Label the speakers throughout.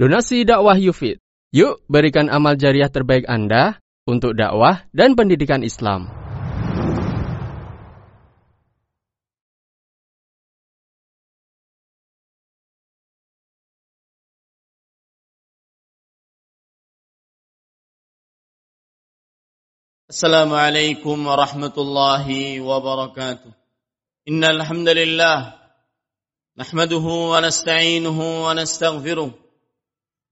Speaker 1: Donasi dakwah Yufid. Yuk berikan amal jariah terbaik Anda untuk dakwah dan pendidikan Islam.
Speaker 2: Assalamualaikum warahmatullahi wabarakatuh. Innal hamdalillah nahmaduhu wa nasta'inuhu wa nastaghfiruh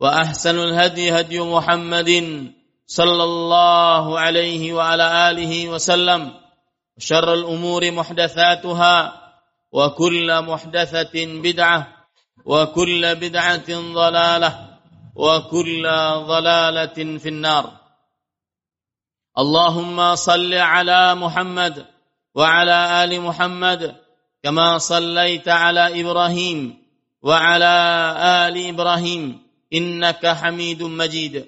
Speaker 2: وأحسن الهدي هدي محمد صلى الله عليه وعلى آله وسلم. شر الأمور محدثاتها وكل محدثة بدعة وكل بدعة ضلالة وكل ضلالة في النار. اللهم صل على محمد وعلى آل محمد كما صليت على إبراهيم وعلى آل إبراهيم. إنك حميد مجيد.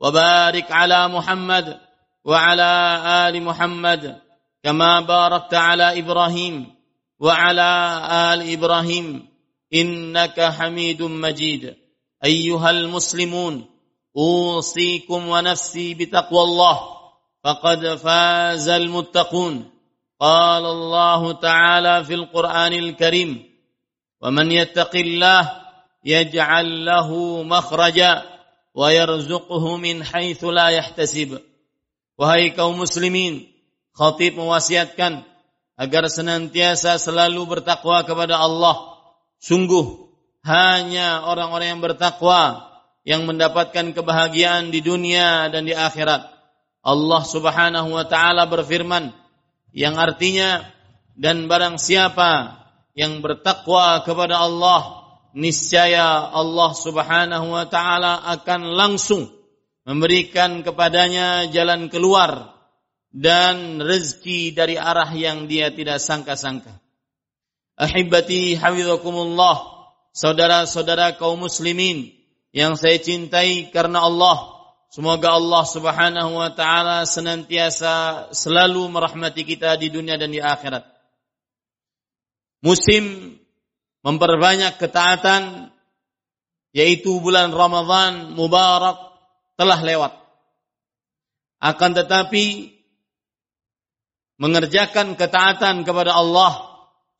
Speaker 2: وبارك على محمد وعلى آل محمد كما باركت على إبراهيم وعلى آل إبراهيم. إنك حميد مجيد. أيها المسلمون أوصيكم ونفسي بتقوى الله. فقد فاز المتقون. قال الله تعالى في القرآن الكريم ومن يتق الله يجعل له مخرجا ويرزقه من حيث لا يحتسب Wahai kaum muslimin, khatib mewasiatkan agar senantiasa selalu bertakwa kepada Allah. Sungguh hanya orang-orang yang bertakwa yang mendapatkan kebahagiaan di dunia dan di akhirat. Allah Subhanahu wa taala berfirman yang artinya dan barang siapa yang bertakwa kepada Allah niscaya Allah Subhanahu wa taala akan langsung memberikan kepadanya jalan keluar dan rezeki dari arah yang dia tidak sangka-sangka. Ahibati hafizakumullah, saudara-saudara kaum muslimin yang saya cintai karena Allah. Semoga Allah Subhanahu wa taala senantiasa selalu merahmati kita di dunia dan di akhirat. Musim memperbanyak ketaatan yaitu bulan Ramadhan Mubarak telah lewat. Akan tetapi mengerjakan ketaatan kepada Allah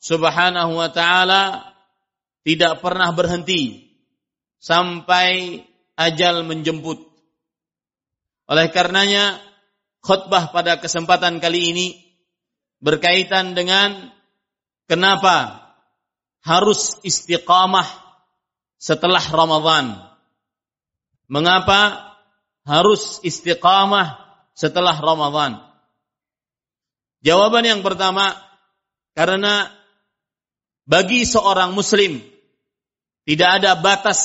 Speaker 2: Subhanahu wa taala tidak pernah berhenti sampai ajal menjemput. Oleh karenanya khutbah pada kesempatan kali ini berkaitan dengan kenapa harus istiqamah setelah Ramadan. Mengapa harus istiqamah setelah Ramadan? Jawaban yang pertama, karena bagi seorang muslim tidak ada batas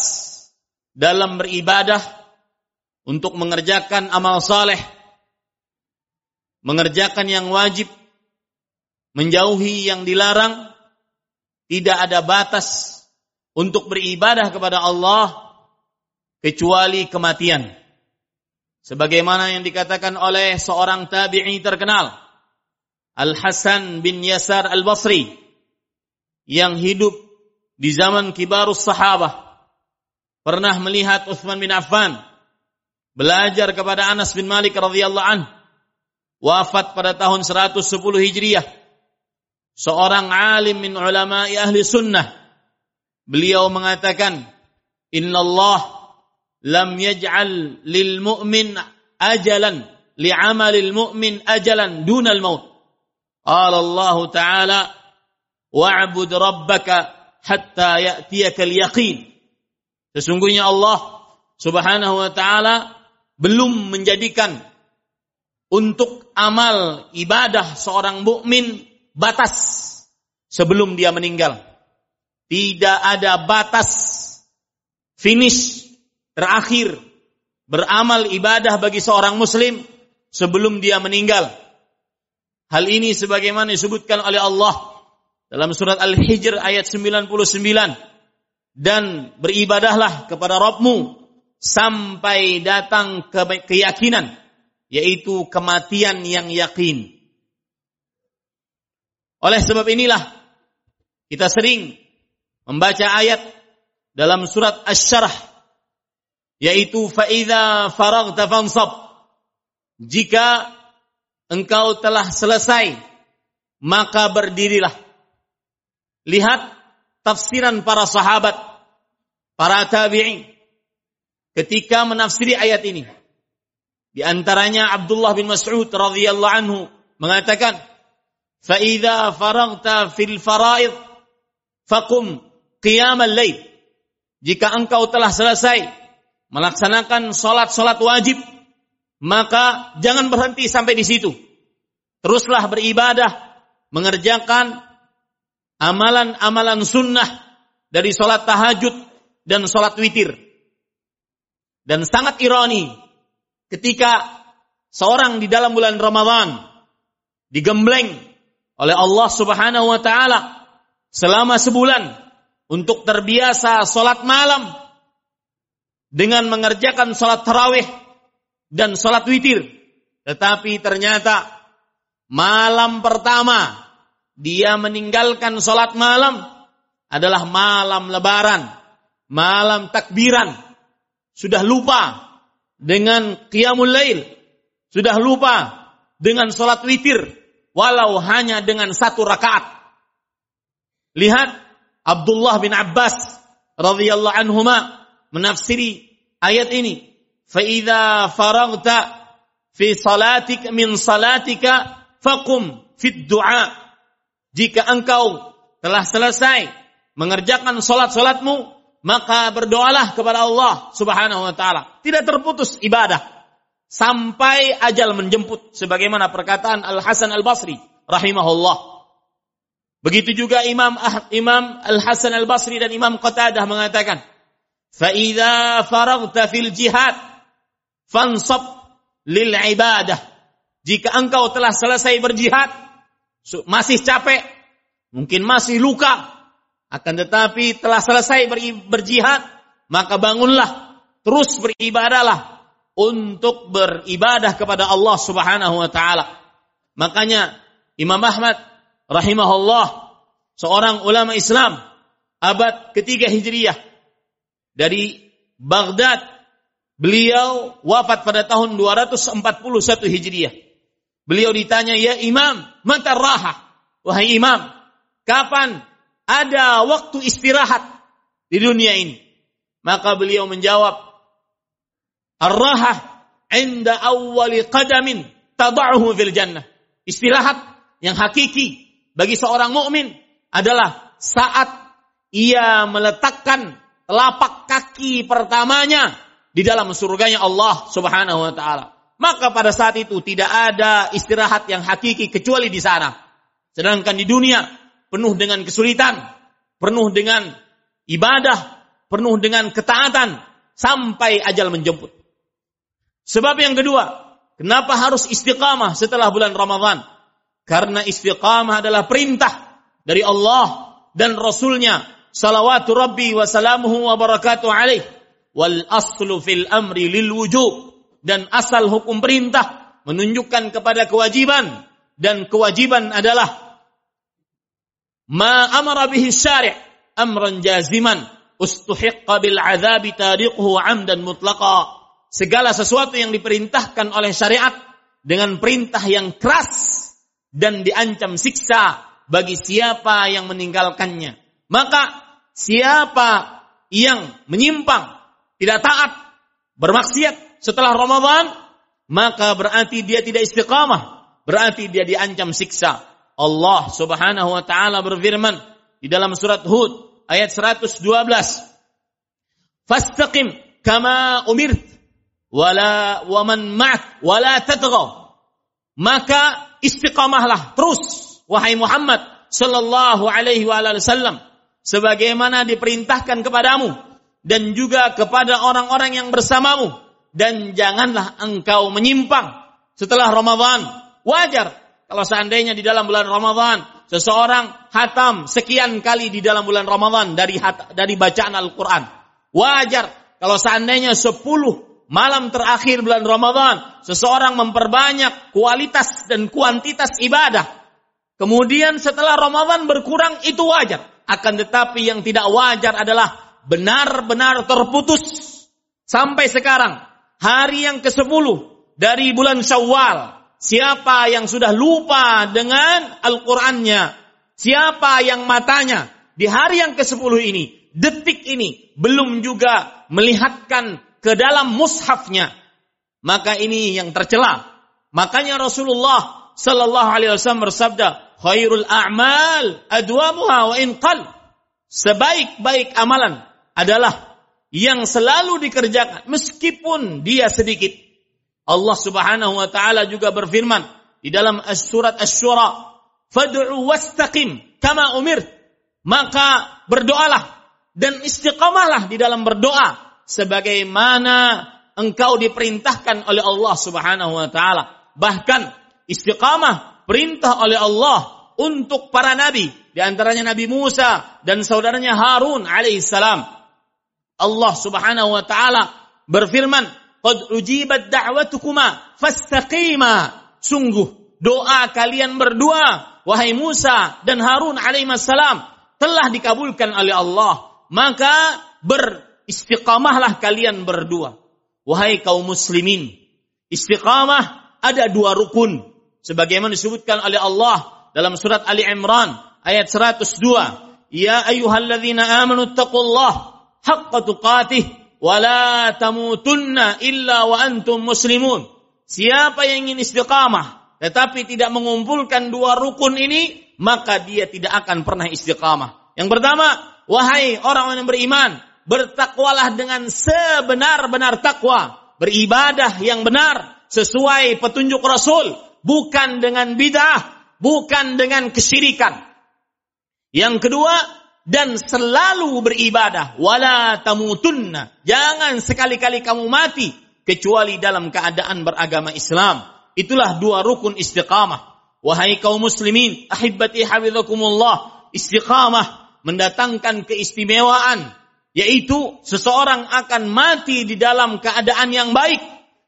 Speaker 2: dalam beribadah untuk mengerjakan amal saleh, mengerjakan yang wajib, menjauhi yang dilarang, tidak ada batas untuk beribadah kepada Allah kecuali kematian. Sebagaimana yang dikatakan oleh seorang tabi'i terkenal, Al-Hasan bin Yasar Al-Basri yang hidup di zaman kibarus sahabah pernah melihat Uthman bin Affan belajar kepada Anas bin Malik radhiyallahu an wafat pada tahun 110 Hijriah seorang alim min ulama ahli sunnah beliau mengatakan inna Allah lam yaj'al lil mu'min ajalan li'amalil mu'min ajalan dunal maut Qala Allah Ta'ala wa'bud rabbaka hatta ya'tiyakal yaqin. Sesungguhnya Allah Subhanahu wa taala belum menjadikan untuk amal ibadah seorang mukmin batas sebelum dia meninggal. Tidak ada batas finish terakhir beramal ibadah bagi seorang muslim sebelum dia meninggal. Hal ini sebagaimana disebutkan oleh Allah dalam surat Al-Hijr ayat 99 dan beribadahlah kepada Rabbmu sampai datang ke keyakinan yaitu kematian yang yakin. Oleh sebab inilah kita sering membaca ayat dalam surat Asy-Syarah yaitu faida faragta fansab jika engkau telah selesai, maka berdirilah. Lihat tafsiran para sahabat, para tabi'in ketika menafsiri ayat ini. Di antaranya Abdullah bin Mas'ud radhiyallahu anhu mengatakan, "Fa idza faragta fil fara'id faqum qiyam al-lail." Jika engkau telah selesai melaksanakan salat-salat wajib, maka jangan berhenti sampai di situ. Teruslah beribadah, mengerjakan amalan-amalan sunnah dari sholat tahajud dan sholat witir. Dan sangat ironi ketika seorang di dalam bulan Ramadan digembleng oleh Allah Subhanahu wa taala selama sebulan untuk terbiasa sholat malam dengan mengerjakan sholat tarawih dan sholat witir. Tetapi ternyata malam pertama dia meninggalkan sholat malam adalah malam lebaran, malam takbiran. Sudah lupa dengan qiyamul lail. Sudah lupa dengan sholat witir walau hanya dengan satu rakaat. Lihat Abdullah bin Abbas radhiyallahu anhuma menafsiri ayat ini. Faida faragta fi salatik min salatika fakum fit du'a. Jika engkau telah selesai mengerjakan salat-salatmu, maka berdoalah kepada Allah Subhanahu wa taala. Tidak terputus ibadah sampai ajal menjemput sebagaimana perkataan Al Hasan Al Basri rahimahullah. Begitu juga Imam ah, Imam Al Hasan Al Basri dan Imam Qatadah mengatakan, faida faragta fil jihad fansab lil ibadah." Jika engkau telah selesai berjihad, masih capek, mungkin masih luka, akan tetapi telah selesai berjihad, maka bangunlah, terus beribadahlah untuk beribadah kepada Allah Subhanahu wa taala. Makanya Imam Ahmad rahimahullah seorang ulama Islam abad ketiga Hijriyah dari Baghdad Beliau wafat pada tahun 241 Hijriah. Beliau ditanya, "Ya Imam, mata raha?" Wahai Imam, kapan ada waktu istirahat di dunia ini? Maka beliau menjawab, "Ar-raha 'inda awwali qadamin tad'uhu fil jannah." Istirahat yang hakiki bagi seorang mukmin adalah saat ia meletakkan telapak kaki pertamanya di dalam surganya Allah Subhanahu wa taala. Maka pada saat itu tidak ada istirahat yang hakiki kecuali di sana. Sedangkan di dunia penuh dengan kesulitan, penuh dengan ibadah, penuh dengan ketaatan sampai ajal menjemput. Sebab yang kedua, kenapa harus istiqamah setelah bulan Ramadhan? Karena istiqamah adalah perintah dari Allah dan Rasulnya. Salawatu Rabbi wa salamuhu wa barakatuh alaih wal aslu fil amri lil wujub dan asal hukum perintah menunjukkan kepada kewajiban dan kewajiban adalah ma amara bihi syari' amran jaziman ustuhiqqa bil azabi tariquhu amdan mutlaqa segala sesuatu yang diperintahkan oleh syariat dengan perintah yang keras dan diancam siksa bagi siapa yang meninggalkannya maka siapa yang menyimpang tidak taat bermaksiat setelah Ramadan maka berarti dia tidak istiqamah berarti dia diancam siksa Allah Subhanahu wa taala berfirman di dalam surat Hud ayat 112. Fastaqim kama umirt wala waman ma'ak wala tatghaw. Maka istiqamahlah terus wahai Muhammad sallallahu alaihi wasallam sebagaimana diperintahkan kepadamu dan juga kepada orang-orang yang bersamamu dan janganlah engkau menyimpang setelah Ramadan. Wajar kalau seandainya di dalam bulan Ramadan seseorang hatam sekian kali di dalam bulan Ramadan dari dari bacaan Al-Qur'an. Wajar kalau seandainya 10 malam terakhir bulan Ramadan seseorang memperbanyak kualitas dan kuantitas ibadah. Kemudian setelah Ramadan berkurang itu wajar. Akan tetapi yang tidak wajar adalah benar-benar terputus sampai sekarang hari yang ke-10 dari bulan Syawal Siapa yang sudah lupa dengan Al-Qur'annya? Siapa yang matanya di hari yang ke-10 ini, detik ini belum juga melihatkan ke dalam mushafnya, maka ini yang tercela. Makanya Rasulullah sallallahu alaihi wasallam bersabda, "Khairul a'mal adwamuha wa in qal." Sebaik-baik amalan adalah yang selalu dikerjakan meskipun dia sedikit. Allah Subhanahu wa taala juga berfirman di dalam surat Asy-Syura, "Fad'u wastaqim kama umir." Maka berdoalah dan istiqamahlah di dalam berdoa sebagaimana engkau diperintahkan oleh Allah Subhanahu wa taala. Bahkan istiqamah perintah oleh Allah untuk para nabi, di antaranya Nabi Musa dan saudaranya Harun alaihissalam. Allah Subhanahu wa taala berfirman, Qad ujibat da'watukuma fastaqima. Sungguh doa kalian berdua wahai Musa dan Harun alaihi salam telah dikabulkan oleh Allah. Maka beristiqamahlah kalian berdua. Wahai kaum muslimin, istiqamah ada dua rukun sebagaimana disebutkan oleh Allah dalam surat Ali Imran ayat 102. Ya ayyuhalladzina amanu taqullaha haqqa tuqatih wala tamutunna illa wa antum muslimun. Siapa yang ingin istiqamah tetapi tidak mengumpulkan dua rukun ini, maka dia tidak akan pernah istiqamah. Yang pertama, wahai orang yang beriman, bertakwalah dengan sebenar-benar takwa, beribadah yang benar sesuai petunjuk Rasul, bukan dengan bid'ah, bukan dengan kesyirikan. Yang kedua, dan selalu beribadah. Wala tamutunna. Jangan sekali-kali kamu mati kecuali dalam keadaan beragama Islam. Itulah dua rukun istiqamah. Wahai kaum muslimin ahibbati hafizakumullah. Istiqamah mendatangkan keistimewaan yaitu seseorang akan mati di dalam keadaan yang baik.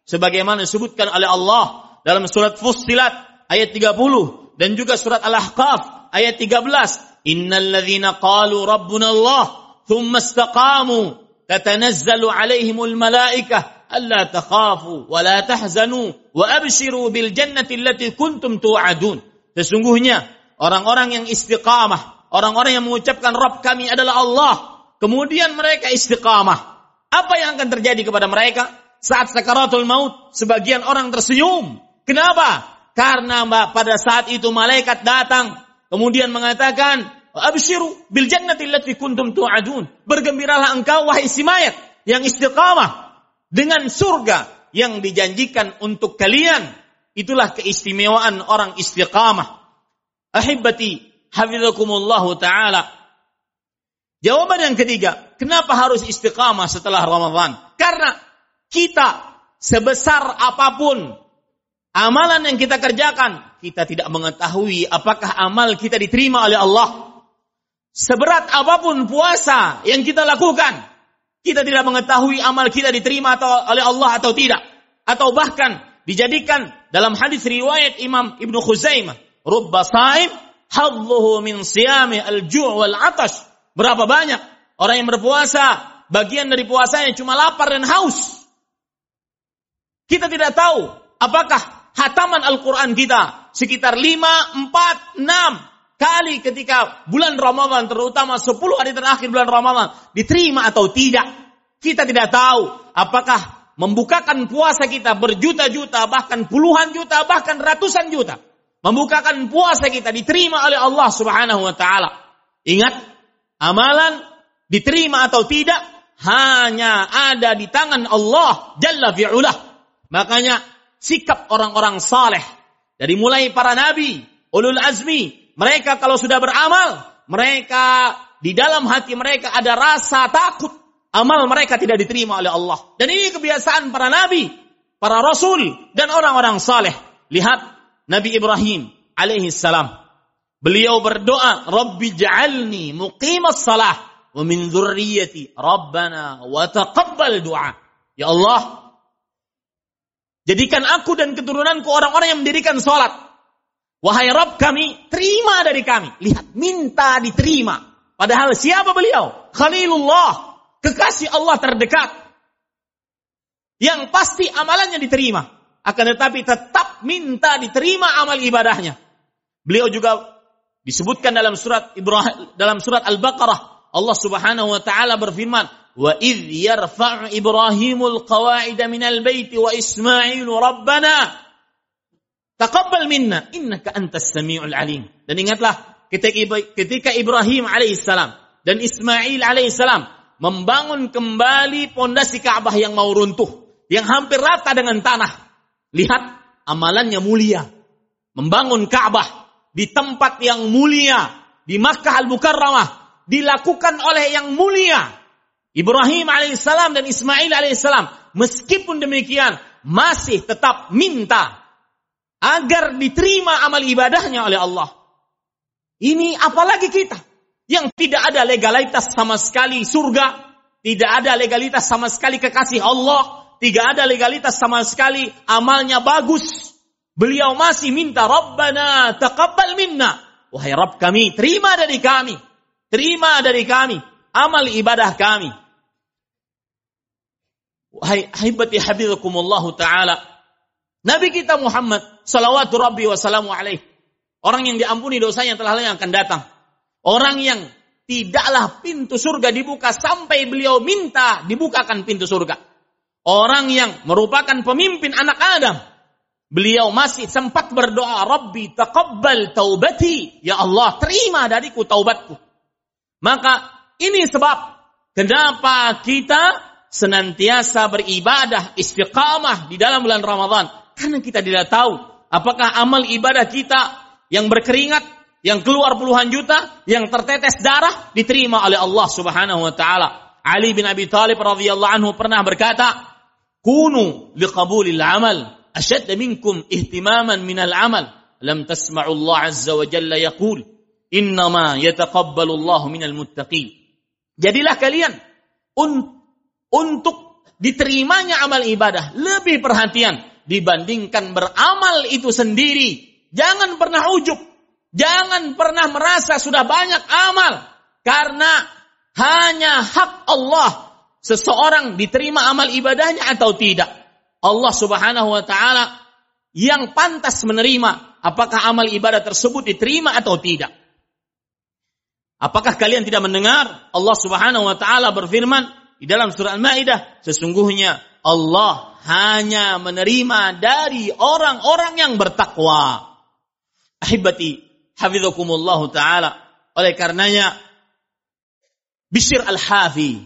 Speaker 2: Sebagaimana disebutkan oleh Allah dalam surat Fussilat ayat 30 dan juga surat Al-Ahqaf ayat 13 innal ladzina qalu rabbuna Allah thumma istaqamu tatanazzalu alaihimul malaikah alla takhafu wa la tahzanu wa abshiru bil jannati allati kuntum tu'adun. Sesungguhnya orang-orang yang istiqamah orang-orang yang mengucapkan Rabb kami adalah Allah kemudian mereka istiqamah apa yang akan terjadi kepada mereka saat sakaratul maut sebagian orang tersenyum kenapa karena pada saat itu malaikat datang kemudian mengatakan Abshiru bil jannati allati kuntum tu'adun. Bergembiralah engkau wahai si mayat yang istiqamah dengan surga yang dijanjikan untuk kalian. Itulah keistimewaan orang istiqamah. Ahibati hafizakumullah taala. Jawaban yang ketiga, kenapa harus istiqamah setelah Ramadan? Karena kita sebesar apa pun amalan yang kita kerjakan, kita tidak mengetahui apakah amal kita diterima oleh Allah Seberat apa pun puasa yang kita lakukan, kita tidak mengetahui amal kita diterima atau oleh Allah atau tidak. Atau bahkan dijadikan dalam hadis riwayat Imam Ibnu Khuzaimah, rubba saim min siyami al-ju' wal atash. Berapa banyak orang yang berpuasa, bagian dari puasanya cuma lapar dan haus. Kita tidak tahu apakah hataman Al-Quran kita sekitar 5, 4, 6 kali ketika bulan Ramadan, terutama 10 hari terakhir bulan Ramadan, diterima atau tidak. Kita tidak tahu apakah membukakan puasa kita berjuta-juta, bahkan puluhan juta, bahkan ratusan juta. Membukakan puasa kita diterima oleh Allah subhanahu wa ta'ala. Ingat, amalan diterima atau tidak hanya ada di tangan Allah Jalla fi'ulah. Makanya sikap orang-orang saleh dari mulai para nabi, ulul azmi, mereka kalau sudah beramal, mereka di dalam hati mereka ada rasa takut amal mereka tidak diterima oleh Allah. Dan ini kebiasaan para nabi, para rasul dan orang-orang saleh. Lihat Nabi Ibrahim alaihi salam. Beliau berdoa, "Rabbi ja'alni muqimas salah wa min dzurriyyati rabbana wa taqabbal du'a." Ya Allah, jadikan aku dan keturunanku orang-orang yang mendirikan salat. Wahai Rabb kami, terima dari kami. Lihat, minta diterima. Padahal siapa beliau? Khalilullah, kekasih Allah terdekat. Yang pasti amalannya diterima. Akan tetapi tetap minta diterima amal ibadahnya. Beliau juga disebutkan dalam surat Ibrahim dalam surat Al-Baqarah Allah Subhanahu wa taala berfirman wa idh yarfa' Ibrahimul qawa'ida minal bait wa Ismailu rabbana taqabbal minna innaka antas samiul alim dan ingatlah ketika Ibrahim alaihissalam dan Ismail alaihissalam membangun kembali pondasi Ka'bah yang mau runtuh, yang hampir rata dengan tanah. Lihat, amalannya mulia. Membangun Ka'bah di tempat yang mulia, di Makkah Al-Mukarramah, dilakukan oleh yang mulia. Ibrahim alaihissalam dan Ismail alaihissalam, meskipun demikian, masih tetap minta agar diterima amal ibadahnya oleh Allah. Ini apalagi kita yang tidak ada legalitas sama sekali surga, tidak ada legalitas sama sekali kekasih Allah, tidak ada legalitas sama sekali amalnya bagus. Beliau masih minta Rabbana taqabbal minna. Wahai Rabb kami, terima dari kami. Terima dari kami amal ibadah kami. Wahai hibati habibakumullah taala. Nabi kita Muhammad salawatu rabbi wa salamu alaih. Orang yang diampuni dosanya telah yang akan datang Orang yang tidaklah pintu surga dibuka sampai beliau minta dibukakan pintu surga. Orang yang merupakan pemimpin anak Adam. Beliau masih sempat berdoa, Rabbi taqabbal taubati. Ya Allah, terima dariku taubatku. Maka ini sebab kenapa kita senantiasa beribadah istiqamah di dalam bulan Ramadan. Karena kita tidak tahu apakah amal ibadah kita yang berkeringat yang keluar puluhan juta, yang tertetes darah diterima oleh Allah Subhanahu wa taala. Ali bin Abi Thalib radhiyallahu anhu pernah berkata, "Kunu liqabulil amal minkum ihtimaman minal amal." Lam tasma'u Allah azza wa jalla yaqul, "Innama yataqabbalu Allah minal muttaqin." Jadilah kalian un untuk diterimanya amal ibadah lebih perhatian dibandingkan beramal itu sendiri. Jangan pernah ujub Jangan pernah merasa sudah banyak amal. Karena hanya hak Allah seseorang diterima amal ibadahnya atau tidak. Allah subhanahu wa ta'ala yang pantas menerima apakah amal ibadah tersebut diterima atau tidak. Apakah kalian tidak mendengar Allah subhanahu wa ta'ala berfirman di dalam surah Al-Ma'idah. Sesungguhnya Allah hanya menerima dari orang-orang yang bertakwa. Ahibati Hafizakumullah taala. Oleh karenanya Bishr Al-Hafi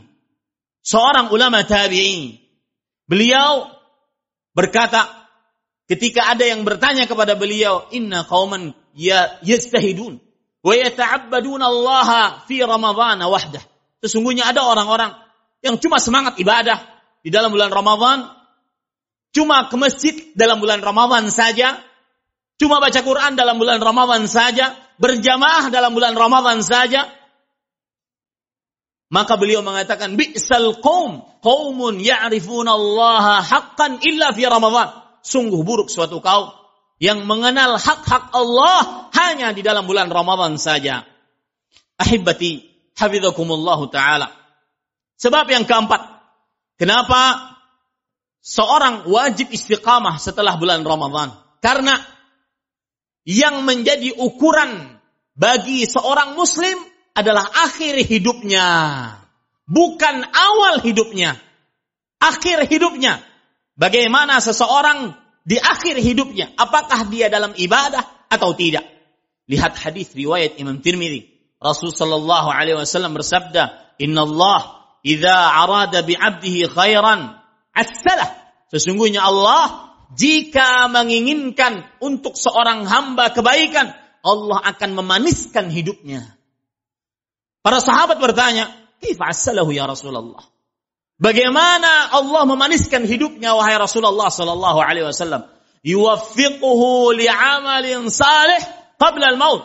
Speaker 2: seorang ulama tabi'in beliau berkata ketika ada yang bertanya kepada beliau inna qauman ya yastahidun wa yata'abbaduna Allah fi Ramadhan wahdah sesungguhnya ada orang-orang yang cuma semangat ibadah di dalam bulan Ramadhan cuma ke masjid dalam bulan Ramadhan saja Cuma baca Quran dalam bulan Ramadan saja, berjamaah dalam bulan Ramadan saja. Maka beliau mengatakan, Bi'sal qawm, qawmun ya'rifuna Allah haqqan illa fi Ramadan. sungguh buruk suatu kaum yang mengenal hak-hak Allah hanya di dalam bulan Ramadan saja. Ahibati, hafizakumullahu taala. Sebab yang keempat, kenapa seorang wajib istiqamah setelah bulan Ramadan? Karena yang menjadi ukuran bagi seorang muslim adalah akhir hidupnya, bukan awal hidupnya. Akhir hidupnya. Bagaimana seseorang di akhir hidupnya, apakah dia dalam ibadah atau tidak? Lihat hadis riwayat Imam Tirmidzi. Rasul sallallahu alaihi wasallam bersabda, "Inna Allah idza arada bi 'abdihi khairan assalah." Sesungguhnya Allah jika menginginkan untuk seorang hamba kebaikan, Allah akan memaniskan hidupnya. Para sahabat bertanya, "Kaifa assalahu ya Rasulullah?" Bagaimana Allah memaniskan hidupnya wahai Rasulullah sallallahu alaihi wasallam? Yuwaffiquhu li'amalin salih qabla al-maut.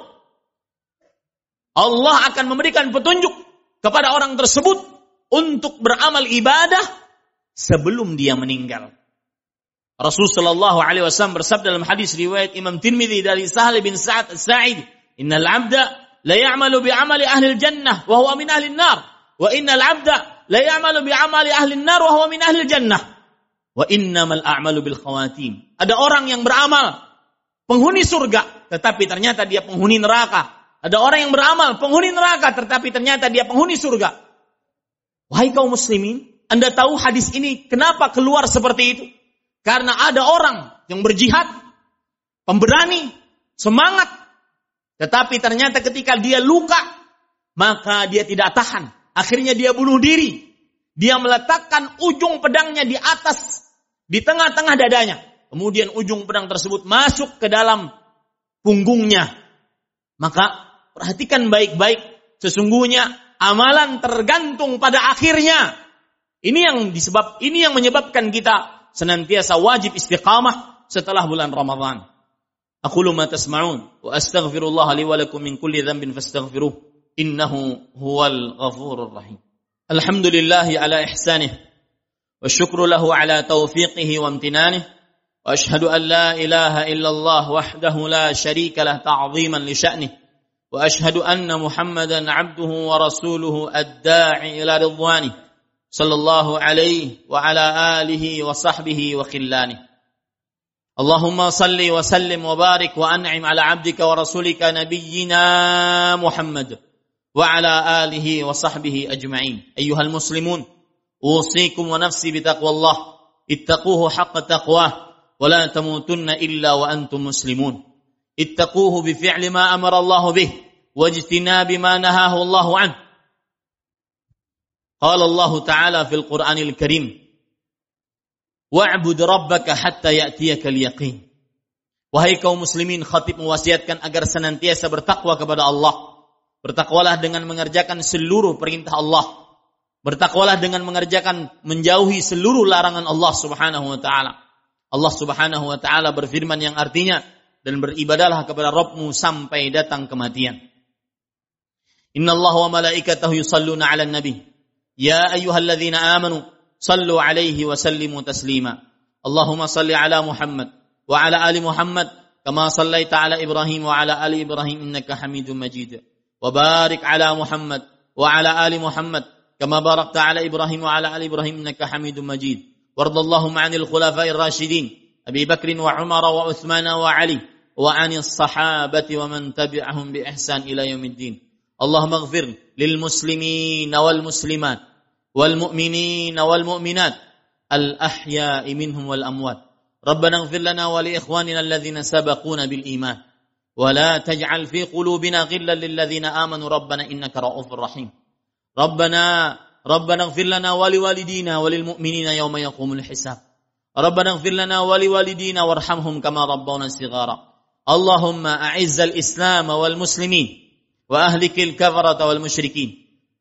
Speaker 2: Allah akan memberikan petunjuk kepada orang tersebut untuk beramal ibadah sebelum dia meninggal. Rasul sallallahu alaihi wasallam bersabda dalam hadis riwayat Imam Tirmidzi dari Sahal bin Sa'ad As-Sa'idi, "Innal 'abda la ya'malu bi 'amali ahli al-jannah wa huwa min ahli an-nar, wa innal 'abda la ya'malu bi amali ahli nar wa huwa min ahli jannah. Wa innamal a'malu bil khawatim. Ada orang yang beramal penghuni surga tetapi ternyata dia penghuni neraka. Ada orang yang beramal penghuni neraka tetapi ternyata dia penghuni surga. Wahai kaum muslimin, Anda tahu hadis ini kenapa keluar seperti itu? Karena ada orang yang berjihad, pemberani, semangat, tetapi ternyata ketika dia luka, maka dia tidak tahan. Akhirnya dia bunuh diri. Dia meletakkan ujung pedangnya di atas, di tengah-tengah dadanya. Kemudian ujung pedang tersebut masuk ke dalam punggungnya. Maka perhatikan baik-baik. Sesungguhnya amalan tergantung pada akhirnya. Ini yang disebab ini yang menyebabkan kita senantiasa wajib istiqamah setelah bulan Ramadan. Aku ma tasma'un wa astaghfirullah li wa min kulli dhanbin fastaghfiruh إنه هو الغفور الرحيم. الحمد لله على إحسانه والشكر له على توفيقه وامتنانه وأشهد أن لا إله إلا الله وحده لا شريك له تعظيما لشأنه وأشهد أن محمدا عبده ورسوله الداعي إلى رضوانه صلى الله عليه وعلى آله وصحبه وخلانه. اللهم صل وسلم وبارك وأنعم على عبدك ورسولك نبينا محمد. وعلى آله وصحبه أجمعين. أيها المسلمون أوصيكم ونفسي بتقوى الله. اتقوه حق تقواه ولا تموتن إلا وأنتم مسلمون. اتقوه بفعل ما أمر الله به واجتناب ما نهاه الله عنه. قال الله تعالى في القرآن الكريم واعبد ربك حتى يأتيك اليقين. Wahai kaum muslimin, khatib mewasiatkan agar senantiasa bertakwa kepada Allah. Bertakwalah dengan mengerjakan seluruh perintah Allah. Bertakwalah dengan mengerjakan menjauhi seluruh larangan Allah Subhanahu wa taala. Allah Subhanahu wa taala berfirman yang artinya dan beribadalah kepada Rabbmu sampai datang kematian. Inna Allah wa malaikatahu yusalluna 'alan nabi. Ya ayyuhalladzina amanu sallu 'alaihi wa sallimu taslima. Allahumma salli 'ala Muhammad wa 'ala ali Muhammad kama sallaita 'ala Ibrahim wa 'ala ali Ibrahim innaka Hamidum Majid. وبارك على محمد وعلى آل محمد كما باركت على إبراهيم وعلى آل إبراهيم إنك حميد مجيد. وارض اللهم عن الخلفاء الراشدين أبي بكر وعمر وعثمان وعلي وعن الصحابة ومن تبعهم بإحسان إلى يوم الدين. اللهم اغفر للمسلمين والمسلمات والمؤمنين والمؤمنات الأحياء منهم والأموات. ربنا اغفر لنا ولإخواننا الذين سبقونا بالإيمان. ولا تجعل في قلوبنا غلا للذين آمنوا. ربنا إنك رؤوف رحيم. ربنا ربنا اغفر لنا ولوالدينا وللمؤمنين يوم يقوم الحساب. ربنا اغفر لنا ولوالدينا وارحمهم كما ربونا صغارا. اللهم أعز الإسلام والمسلمين وأهلك الكفرة والمشركين.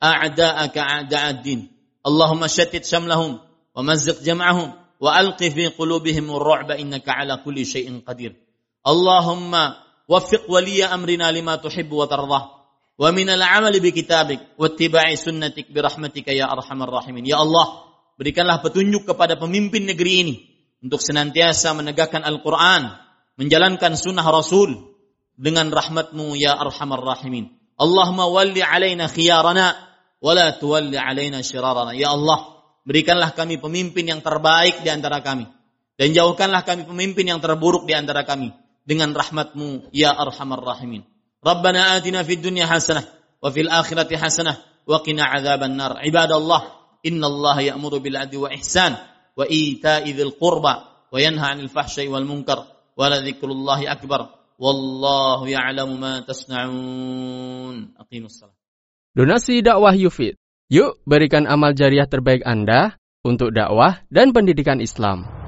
Speaker 2: أعداءك أعداء الدين. اللهم شتت شملهم ومزق جمعهم وألق في قلوبهم الرعب. إنك على كل شيء قدير. اللهم وفق ولي أمرنا لما تحب وترضى ومن العمل بكتابك واتباع سنتك برحمتك يا أرحم الراحمين يا الله berikanlah petunjuk kepada pemimpin negeri ini untuk senantiasa menegakkan Al-Quran, menjalankan sunnah Rasul dengan rahmatmu ya arhamar rahimin. Allahumma walli alaina khiyarana, wa la tuwalli alaina syirarana. Ya Allah, berikanlah kami pemimpin yang terbaik di antara kami. Dan jauhkanlah kami pemimpin yang terburuk di antara kami. dengan rahmatmu ya arhamar rahimin. Rabbana atina fid dunya hasanah wa fil akhirati hasanah wa qina azaban nar. Ibadallah, innallaha ya'muru bil 'adli wa ihsan wa ita'i dzil qurba wa yanha 'anil fahsya'i wal munkar wa la dzikrullahi akbar wallahu ya'lamu ma tasna'un. Aqimussalam.
Speaker 1: Donasi dakwah Yufid. Yuk berikan amal jariah terbaik Anda untuk dakwah dan pendidikan Islam.